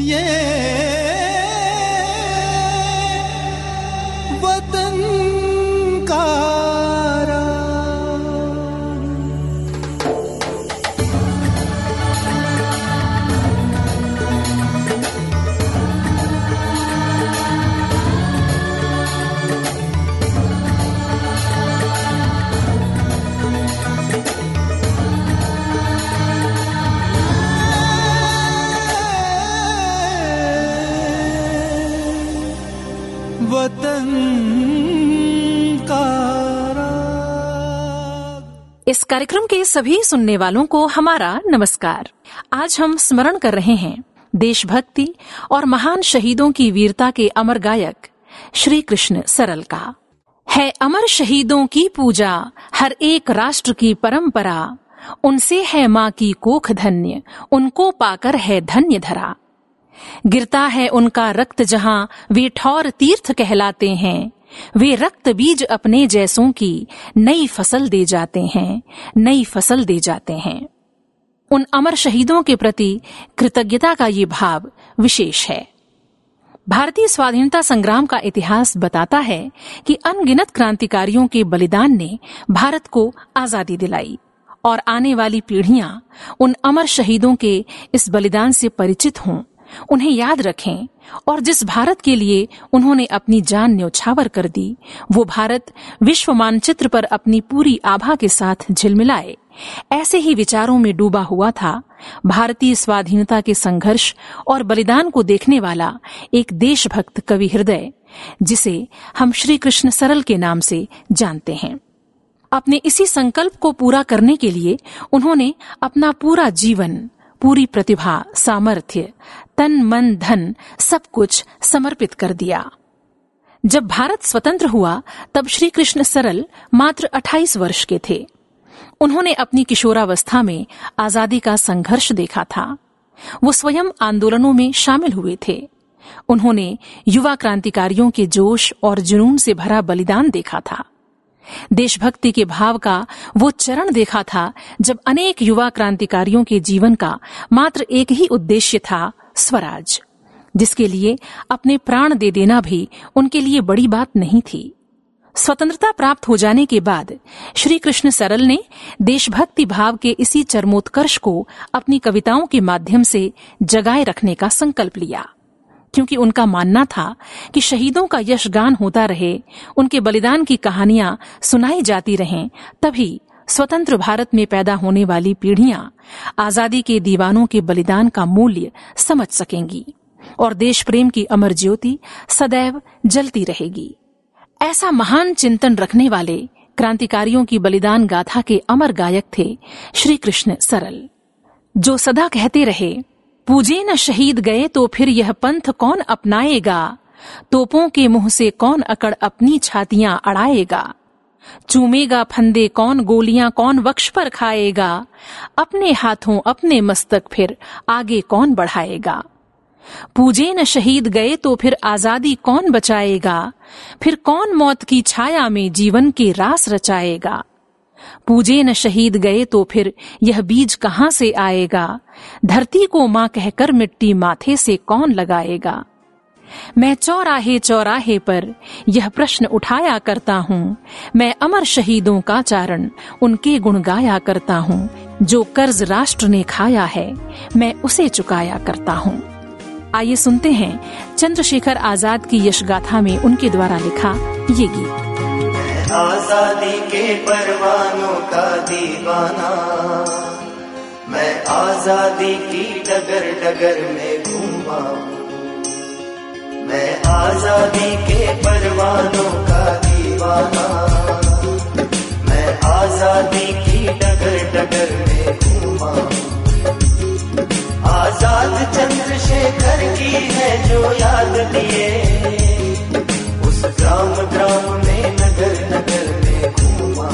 इस कार्यक्रम के सभी सुनने वालों को हमारा नमस्कार। आज हम स्मरण कर रहे हैं देशभक्ति और महान शहीदों की वीरता के अमर गायक श्री कृष्ण सरल का। है अमर शहीदों की पूजा, हर एक राष्ट्र की परंपरा। उनसे है माँ की कोख धन्य, उनको पाकर है धन्य धरा। गिरता है उनका रक्त जहाँ वे ठौर तीर्थ कहलाते हैं। वे रक्त बीज अपने जैसों की नई फ़सल दे जाते हैं, नई फ़सल दे जाते हैं। उन अमर शहीदों के प्रति कृतज्ञता का ये भाव विशेष है। भारतीय स्वाधीनता संग्राम का इतिहास बताता है कि अनगिनत क्रांतिकारियों के बलिदान ने भारत को आज़ादी दिलाई और आने वाली पीढ़ियाँ उन अमर शहीदों के इस बलिदान से परिचित हों उन्हें याद रखें और जिस भारत के लिए उन्होंने अपनी जान न्यौछावर कर दी, वो भारत विश्व मानचित्र पर अपनी पूरी आभा के साथ झिलमिलाए। ऐसे ही विचारों में डूबा हुआ था भारतीय स्वाधीनता के संघर्ष और बलिदान को देखने वाला एक देशभक्त कवि हृदय जिसे हम श्री कृष्ण सरल के नाम से जानते हैं। अपने इसी संकल्प को पूरा करने के लिए उन्होंने अपना पूरा जीवन पूरी प्रतिभा, सामर्थ्य, तन, मन, धन सब कुछ समर्पित कर दिया। जब भारत स्वतंत्र हुआ, तब श्री कृष्ण सरल मात्र 28 वर्ष के थे। उन्होंने अपनी किशोरावस्था में आज़ादी का संघर्ष देखा था। वो स्वयं आंदोलनों में शामिल हुए थे। उन्होंने युवा क्रांतिकारियों के जोश और जुनून से भरा बलिदान देखा था। देशभक्ति के भाव का वो चरण देखा था जब अनेक युवा क्रांतिकारियों के जीवन का मात्र एक ही उद्देश्य था, स्वराज। जिसके लिए अपने प्राण दे देना भी उनके लिए बड़ी बात नहीं थी। स्वतंत्रता प्राप्त हो जाने के बाद श्री कृष्ण सरल ने देशभक्ति भाव के इसी चरमोत्कर्ष को अपनी कविताओं के माध्यम से जगाए रखने का संकल्प लिया। क्योंकि उनका मानना था कि शहीदों का यशगान होता रहे, उनके बलिदान की कहानियाँ सुनाई जाती रहें, तभी स्वतंत्र भारत में पैदा होने वाली पीढ़ियाँ आज़ादी के दीवानों के बलिदान का मूल्य समझ सकेंगी और देश प्रेम की अमर ज्योति सदैव जलती रहेगी। ऐसा महान चिंतन रखने वाले क्रांतिकारियों की बलिदान गाथा के अमर गायक थे श्री कृष्ण सरल, जो सदा कहते रहे पूजे न शहीद गए तो फिर यह पंथ कौन अपनाएगा? तोपों के मुँह से कौन अकड़ अपनी छातियाँ अड़ाएगा? चूमेगा फंदे कौन गोलियाँ कौन वक्ष पर खाएगा? अपने हाथों अपने मस्तक फिर आगे कौन बढ़ाएगा? पूजे न शहीद गए तो फिर आज़ादी कौन बचाएगा? फिर कौन मौत की छाया में जीवन के रास रचाएगा? पूजे न शहीद गए तो फिर यह बीज कहाँ से आएगा? धरती को माँ कहकर मिट्टी माथे से कौन लगाएगा? मैं चौराहे चौराहे पर यह प्रश्न उठाया करता हूँ। मैं अमर शहीदों का चारण उनके गुण गाया करता हूँ। जो कर्ज राष्ट्र ने खाया है, मैं उसे चुकाया करता हूँ। आइए सुनते हैं चंद्रशेखर आज़ाद की यश गाथा में उनके द्वारा लिखा ये गीत। आज़ादी के परवानों का दीवाना। मैं आज़ादी की डगर डगर में घूमा मैं आज़ादी के परवानों का दीवाना। मैं आज़ादी की डगर डगर में घूमा आज़ाद चंद्रशेखर की है जो याद लिए ग्राम ग्राम में नगर नगर में घूमा।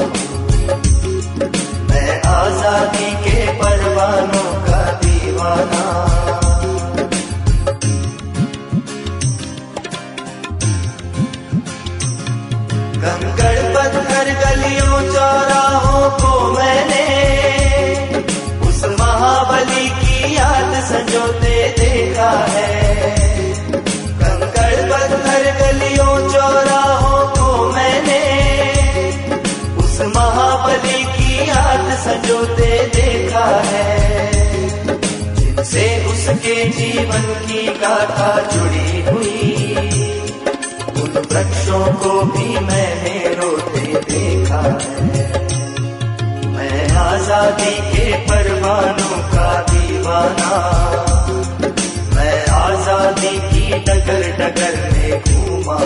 मैं आज़ादी के परवानों का दीवाना। जीवन की गाथा जुड़ी हुई। उन वृक्षों को भी मैंने रोते देखा है। मैं आज़ादी के परवानों का दीवाना। मैं आज़ादी की डगर डगर में घूमा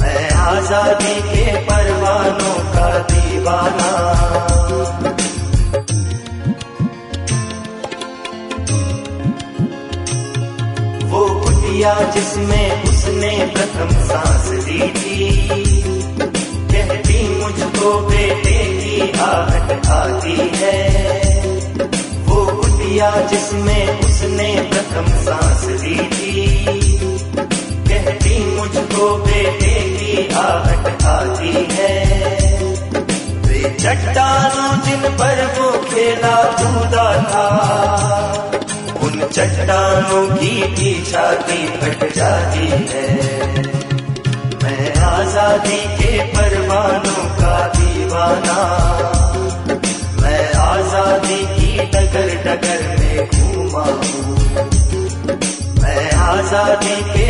मैं आज़ादी के परवानों का दीवाना। कुटिया जिसमें उसने प्रथम सांस ली थी। कहती, मुझको बेटे की आहट आती है। वो कुटिया जिसमें उसने प्रथम सांस ली थी। कहती, मुझको बेटे की आहट आती है। वे चट्टानों जिन पर वो खेला कूदा था। उन चट्टानों की भी छाती फट जाती है। मैं आज़ादी के परवानों का दीवाना। मैं आज़ादी की डगर डगर में घूमा हूँ। मैं आज़ादी के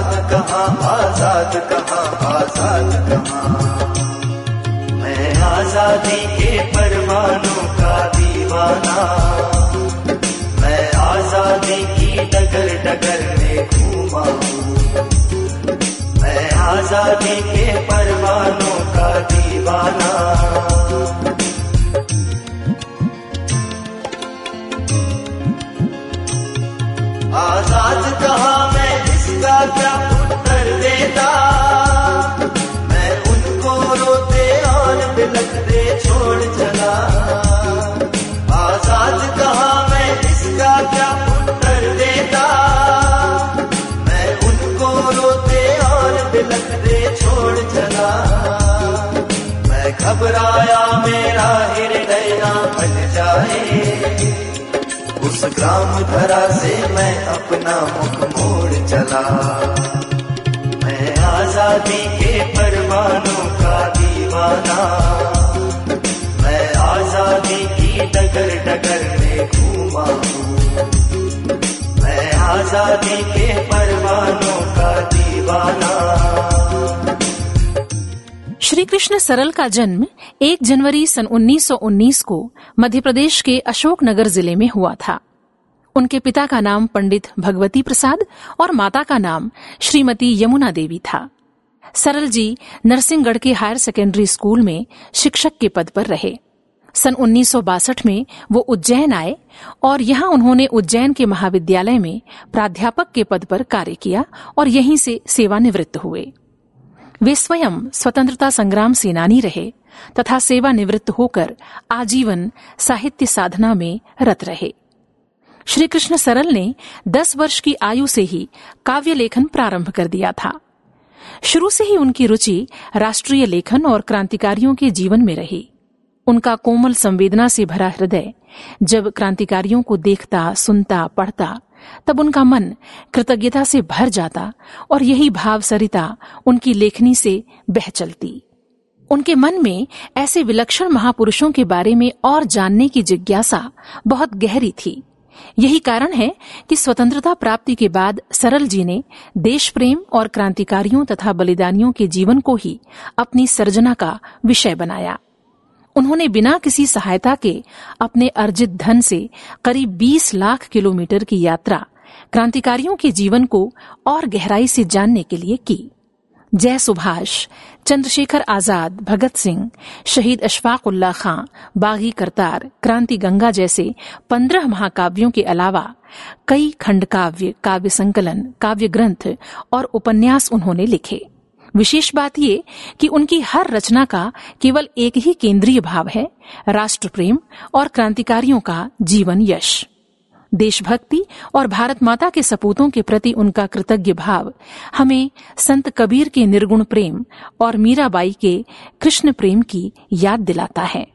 आज़ाद कहाँ आज़ाद कहाँ आज़ाद कहाँ? मैं आज़ादी के परवानों का दीवाना। मैं आज़ादी की डगर डगर में घूमा मैं आज़ादी के परवानों का दीवाना। आज़ाद कहा मैं क्या उत्तर देता? मैं उनको रोते और बिलखते छोड़ चला। आज़ाद कहा मैं, इसका क्या उत्तर देता? मैं उनको रोते और बिलखते छोड़ चला। मैं घबराया, मेरा हृदय ना फट जाए। उस ग्राम धरा से मैं अपना मुख मोड़ चला। मैं आज़ादी के परवानों का दीवाना। मैं आज़ादी की डगर डगर में घूमा हूँ। मैं आज़ादी के परवानों का दीवाना। श्री कृष्ण सरल का जन्म 1 जनवरी सन 1919 को मध्य प्रदेश के अशोकनगर ज़िले में हुआ था। उनके पिता का नाम पंडित भगवती प्रसाद और माता का नाम श्रीमती यमुना देवी था। सरल जी नरसिंहगढ़ के हायर सेकेंडरी स्कूल में शिक्षक के पद पर रहे। सन 1962 में वो उज्जैन आए और यहाँ उन्होंने उज्जैन के महाविद्यालय में प्राध्यापक के पद पर कार्य किया और यहीं से सेवानिवृत्त हुए। वे स्वयं स्वतंत्रता संग्राम सेनानी रहे तथा सेवानिवृत्त होकर आजीवन साहित्य साधना में रत रहे। श्री कृष्ण सरल ने 10 वर्ष की आयु से ही काव्य लेखन प्रारंभ कर दिया था। शुरू से ही उनकी रुचि राष्ट्रीय लेखन और क्रांतिकारियों के जीवन में रही। उनका कोमल संवेदना से भरा हृदय जब क्रांतिकारियों को देखता, सुनता, पढ़ता तब उनका मन कृतज्ञता से भर जाता और यही भाव सरिता उनकी लेखनी से बह चलती। उनके मन में ऐसे विलक्षण महापुरुषों के बारे में और जानने की जिज्ञासा बहुत गहरी थी। यही कारण है कि स्वतंत्रता प्राप्ति के बाद सरल जी ने देश प्रेम और क्रांतिकारियों तथा बलिदानियों के जीवन को ही अपनी सर्जना का विषय बनाया। उन्होंने बिना किसी सहायता के अपने अर्जित धन से करीब 20 लाख किलोमीटर की यात्रा क्रांतिकारियों के जीवन को और गहराई से जानने के लिए की। जय सुभाष, चंद्रशेखर आज़ाद, भगत सिंह, शहीद अशफाक उल्ला खां, बागी करतार, क्रांति गंगा जैसे पंद्रह महाकाव्यों के अलावा कई खंड काव्य काव्य संकलन, काव्य ग्रंथ और उपन्यास उन्होंने लिखे। विशेष बात ये कि उनकी हर रचना का केवल एक ही केंद्रीय भाव है राष्ट्र प्रेम और क्रांतिकारियों का जीवन यश। देशभक्ति और भारत माता के सपूतों के प्रति उनका कृतज्ञ भाव हमें संत कबीर के निर्गुण प्रेम और मीराबाई के कृष्ण प्रेम की याद दिलाता है।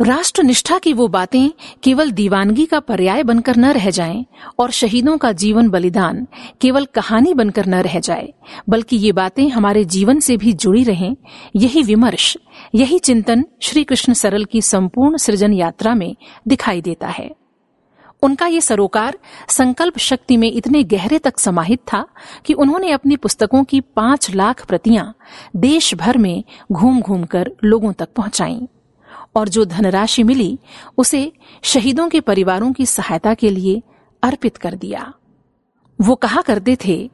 राष्ट्र निष्ठा की वो बातें केवल दीवानगी का पर्याय बनकर न रह जाएँ और शहीदों का जीवन बलिदान केवल कहानी बनकर न रह जाए, बल्कि ये बातें हमारे जीवन से भी जुड़ी रहें। यही विमर्श, यही चिंतन श्री कृष्ण सरल की संपूर्ण सृजन यात्रा में दिखाई देता है। उनका ये सरोकार संकल्प शक्ति में इतने गहरे तक समाहित था कि उन्होंने अपनी पुस्तकों की पाँच लाख प्रतियाँ देश भर में घूम घूम कर लोगों तक पहुंचाईं। और जो धनराशि मिली, उसे शहीदों के परिवारों की सहायता के लिए अर्पित कर दिया। वो कहा करते थे,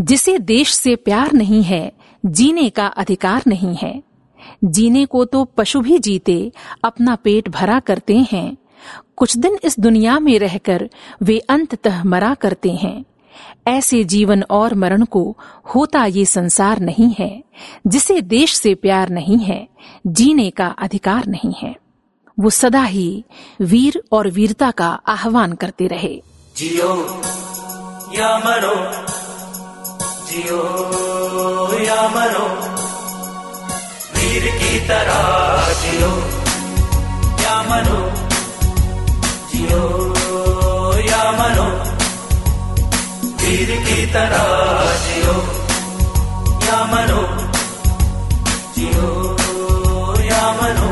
जिसे देश से प्यार नहीं है, जीने का अधिकार नहीं है। जीने को तो पशु भी जीते, अपना पेट भरा करते हैं। कुछ दिन इस दुनिया में रहकर वे अंततः मरा करते हैं। ऐसे जीवन और मरण को होता ये संसार नहीं है, जिसे देश से प्यार नहीं है, जीने का अधिकार नहीं है। वो सदा ही वीर और वीरता का आह्वान करते रहे। जियो या मरो, जियो या मरो, वीर की तरह जियो या मरो, जियो। वीर की तरह जियो या मनो जियो या मनो।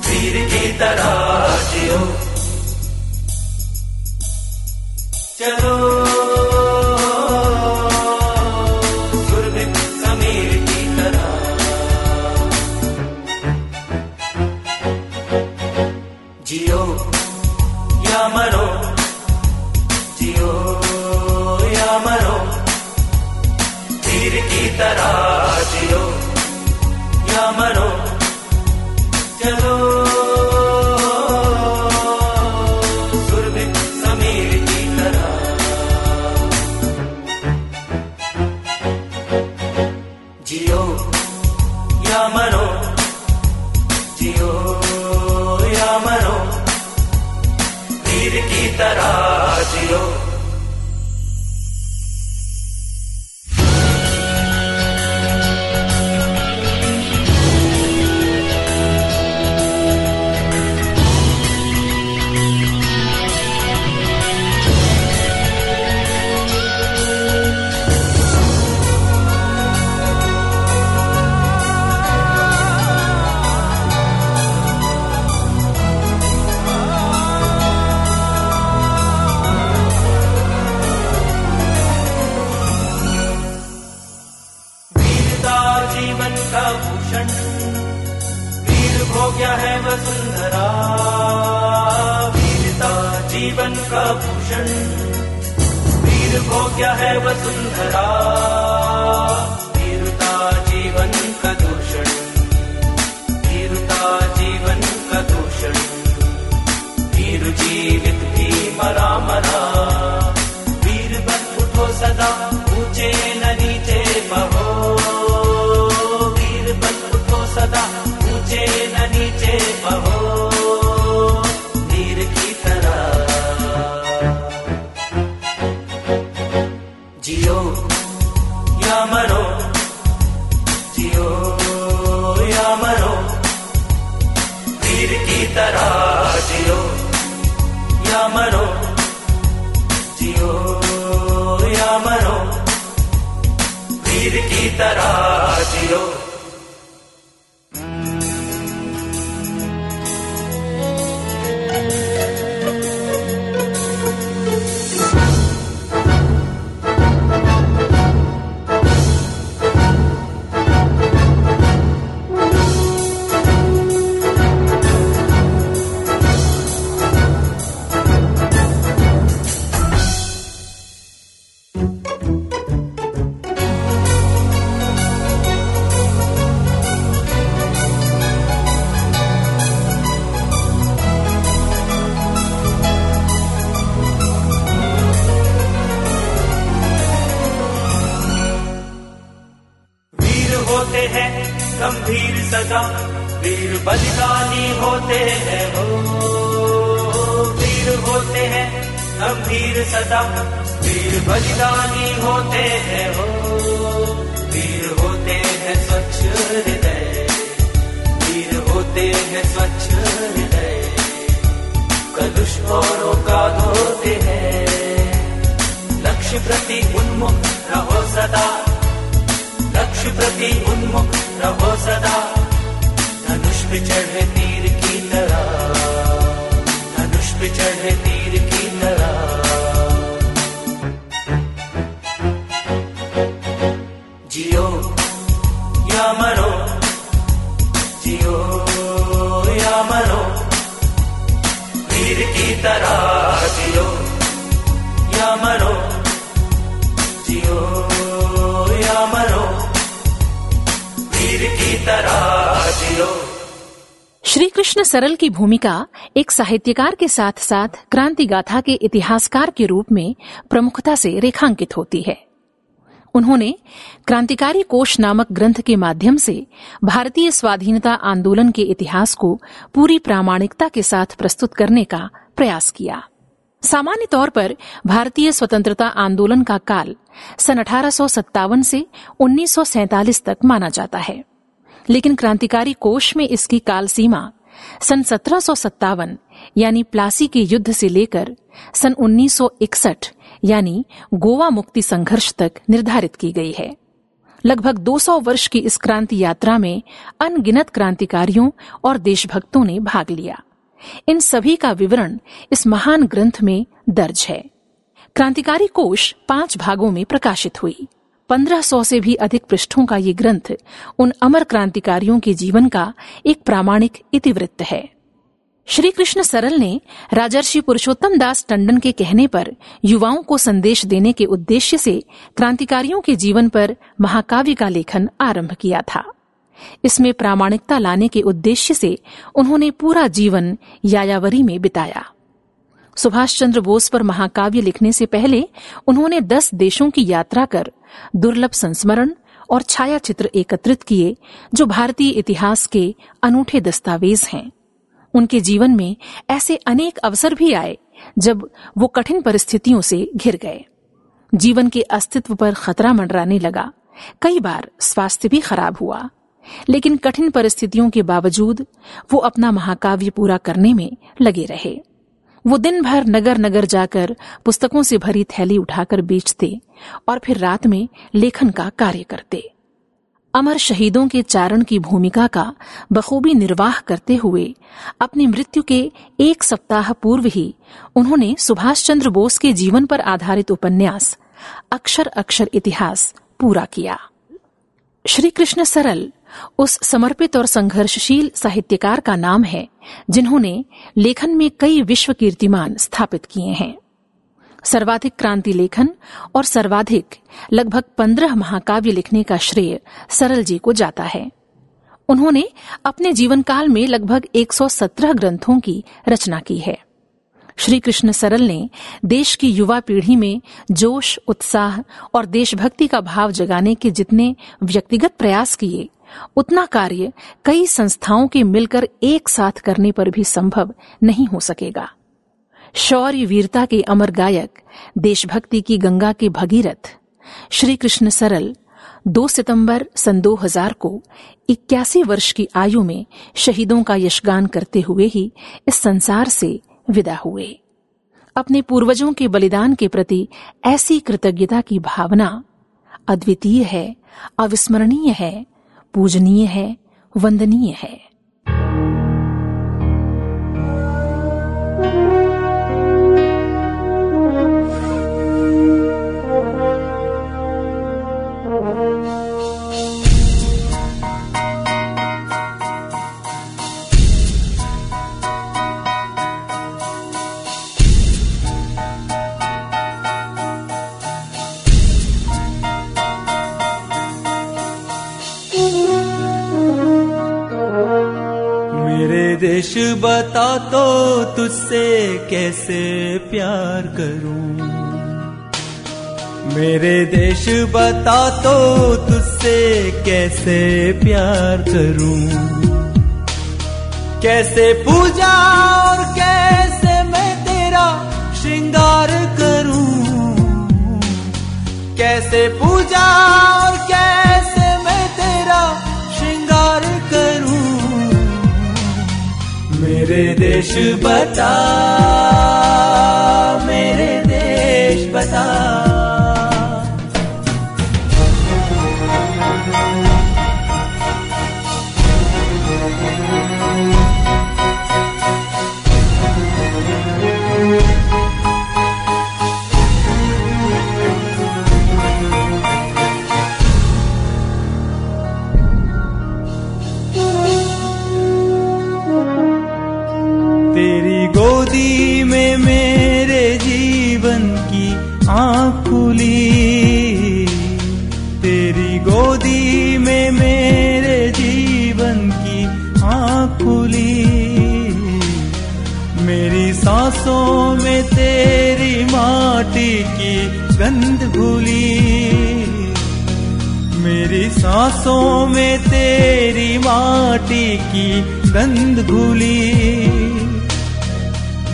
तीर की तरह जियो। चलो। गंभीर सदा। वीर बलिदानी होते हैं हो। वीर होते हैं स्वच्छ हृदय। वीर होते हैं स्वच्छ हृदय। कलुष औरों का धोते हैं। लक्ष्य प्रति उन्मुख रहो सदा। लक्ष्य प्रति उन्मुख रहो सदा। धनुष पे चढ़े तीर की तरह। धनुष पे चढ़े तीर जियो मरो जियो या मरो वीर की तरह जियो या मरो। श्री कृष्ण सरल की भूमिका एक साहित्यकार के साथ साथ क्रांति गाथा के इतिहासकार के रूप में प्रमुखता से रेखांकित होती है। उन्होंने क्रांतिकारी कोश नामक ग्रंथ के माध्यम से भारतीय स्वाधीनता आंदोलन के इतिहास को पूरी प्रामाणिकता के साथ प्रस्तुत करने का प्रयास किया। सामान्य तौर पर भारतीय स्वतंत्रता आंदोलन का काल सन अठारह सौ सत्तावन से 1947 तक माना जाता है। लेकिन क्रांतिकारी कोष में इसकी काल सीमा सन सत्रह यानी प्लासी के युद्ध से लेकर सन 1961 यानी गोवा मुक्ति संघर्ष तक निर्धारित की गई है। लगभग 200 वर्ष की इस क्रांति यात्रा में अनगिनत क्रांतिकारियों और देशभक्तों ने भाग लिया। इन सभी का विवरण इस महान ग्रंथ में दर्ज है। क्रांतिकारी कोष पाँच भागों में प्रकाशित हुई। 1500 से भी अधिक पृष्ठों का ये ग्रंथ उन अमर क्रांतिकारियों के जीवन का एक प्रामाणिक इतिवृत्त है। श्री कृष्ण सरल ने राजर्षि पुरुषोत्तम दास टंडन के कहने पर युवाओं को संदेश देने के उद्देश्य से क्रांतिकारियों के जीवन पर महाकाव्य का लेखन आरंभ किया था। इसमें प्रामाणिकता लाने के उद्देश्य से उन्होंने पूरा जीवन यायावरी में बिताया। सुभाष चंद्र बोस पर महाकाव्य लिखने से पहले उन्होंने दस देशों की यात्रा कर दुर्लभ संस्मरण और छाया चित्र एकत्रित किए, जो भारतीय इतिहास के अनूठे दस्तावेज़ हैं। उनके जीवन में ऐसे अनेक अवसर भी आए, जब वो कठिन परिस्थितियों से घिर गए। जीवन के अस्तित्व पर खतरा मंडराने लगा। कई बार स्वास्थ्य भी खराब हुआ। लेकिन कठिन परिस्थितियों के बावजूद वो अपना महाकाव्य पूरा करने में लगे रहे। वो दिन भर नगर नगर जाकर पुस्तकों से भरी थैली उठाकर बेचते और फिर रात में लेखन का कार्य करते। अमर शहीदों के चारण की भूमिका का बखूबी निर्वाह करते हुए अपनी मृत्यु के एक सप्ताह पूर्व ही उन्होंने सुभाष चंद्र बोस के जीवन पर आधारित उपन्यास अक्षर अक्षर इतिहास पूरा किया। श्री कृष्ण सरल उस समर्पित और संघर्षशील साहित्यकार का नाम है, जिन्होंने लेखन में कई विश्व कीर्तिमान स्थापित किए हैं। सर्वाधिक क्रांति लेखन और सर्वाधिक लगभग पंद्रह महाकाव्य लिखने का श्रेय सरल जी को जाता है। उन्होंने अपने जीवन काल में लगभग 117 ग्रंथों की रचना की है। श्री कृष्ण सरल ने देश की युवा पीढ़ी में जोश, उत्साह और देशभक्ति का भाव जगाने के जितने व्यक्तिगत प्रयास किए उतना कार्य कई संस्थाओं के मिलकर एक साथ करने पर भी संभव नहीं हो सकेगा। शौर्य वीरता के अमर गायक, देशभक्ति की गंगा के भगीरथ श्री कृष्ण सरल 2 सितंबर सन 2000 को इक्यासी वर्ष की आयु में शहीदों का यशगान करते हुए ही इस संसार से विदा हुए। अपने पूर्वजों के बलिदान के प्रति ऐसी कृतज्ञता की भावना अद्वितीय है, अविस्मरणीय है पूजनीय है वंदनीय है। देश बता तो तुझसे कैसे प्यार करूँ? मेरे देश बता तो तुझसे कैसे प्यार करूँ? कैसे पूजा और कैसे मैं तेरा श्रृंगार करूँ? कैसे पूजा और कैसे मैं तेरा मेरे देश बता मेरे देश बता। गोदी में मेरे जीवन की आँख खुली। तेरी गोदी में मेरे जीवन की आँख खुली। मेरी सांसों में तेरी माटी की गंध घुली। मेरी सांसों में तेरी माटी की गंध घुली।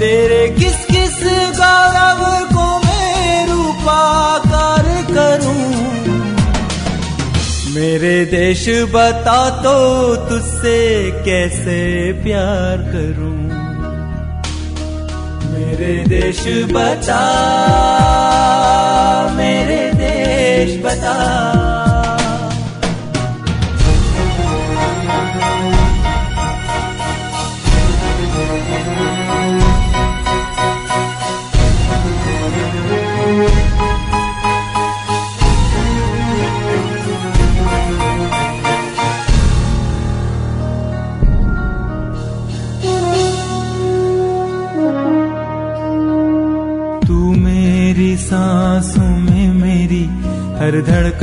तेरे किस किस गौरव को मैं रूपाकार करूँ? मेरे देश बता तो तुझसे कैसे प्यार करूँ? मेरे देश बता, मेरे देश बता।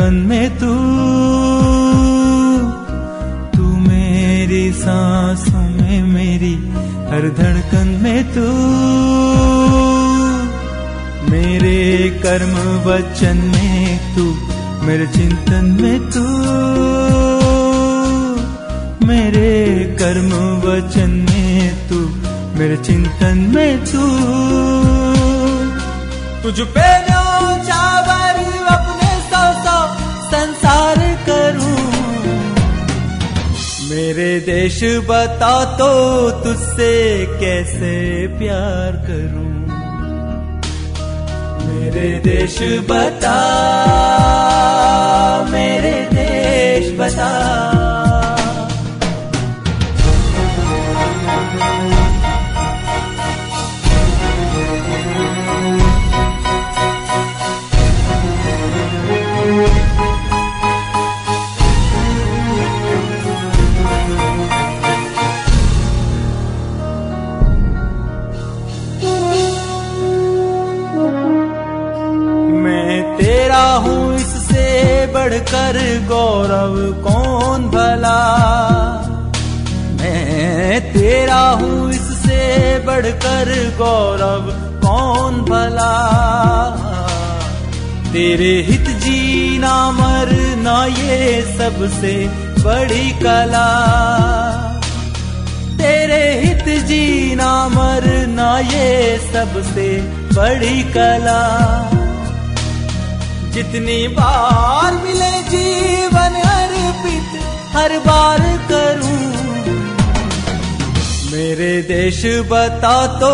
धड़कन में तू तू मेरी सांसों में मेरी, हर धड़कन में तू। मेरे कर्म वचन में तू, मेरे चिंतन में तू। मेरे कर्म वचन में तू, मेरे चिंतन में तू। तुझ पे मेरे देश बता तो तुझसे कैसे प्यार करूँ? मेरे देश बता मेरे देश बता। गौरव कौन भला? मैं तेरा हूँ इससे बढ़कर गौरव, कौन भला? तेरे हित जीना मरना ये सबसे बड़ी कला। तेरे हित जीना मरना ये सबसे बड़ी कला। जितनी बार मिले जीवन हर बार करूँ। मेरे देश बता तो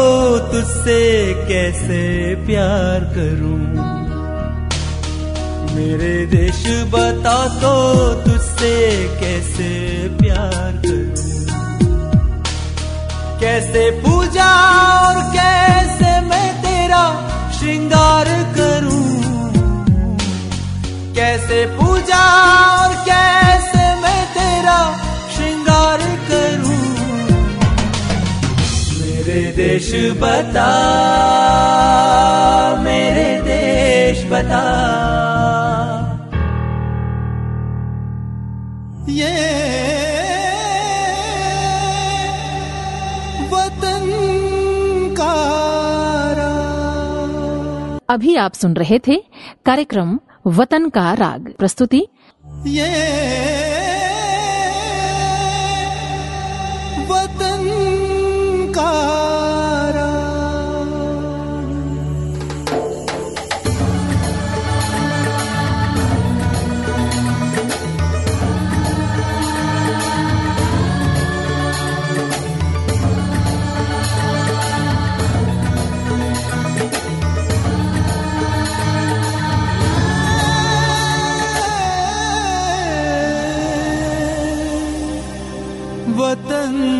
तुझसे कैसे प्यार करूँ। मेरे देश बता तो तुझसे कैसे प्यार करूँ। कैसे पूजा और कैसे मैं तेरा श्रृंगार करूँ। कैसे पूजा और कैसे तेरा श्रृंगार करूँ। मेरे देश बता मेरे देश बता। ये वतन का अभी आप सुन रहे थे कार्यक्रम वतन का राग। प्रस्तुति? ये वतन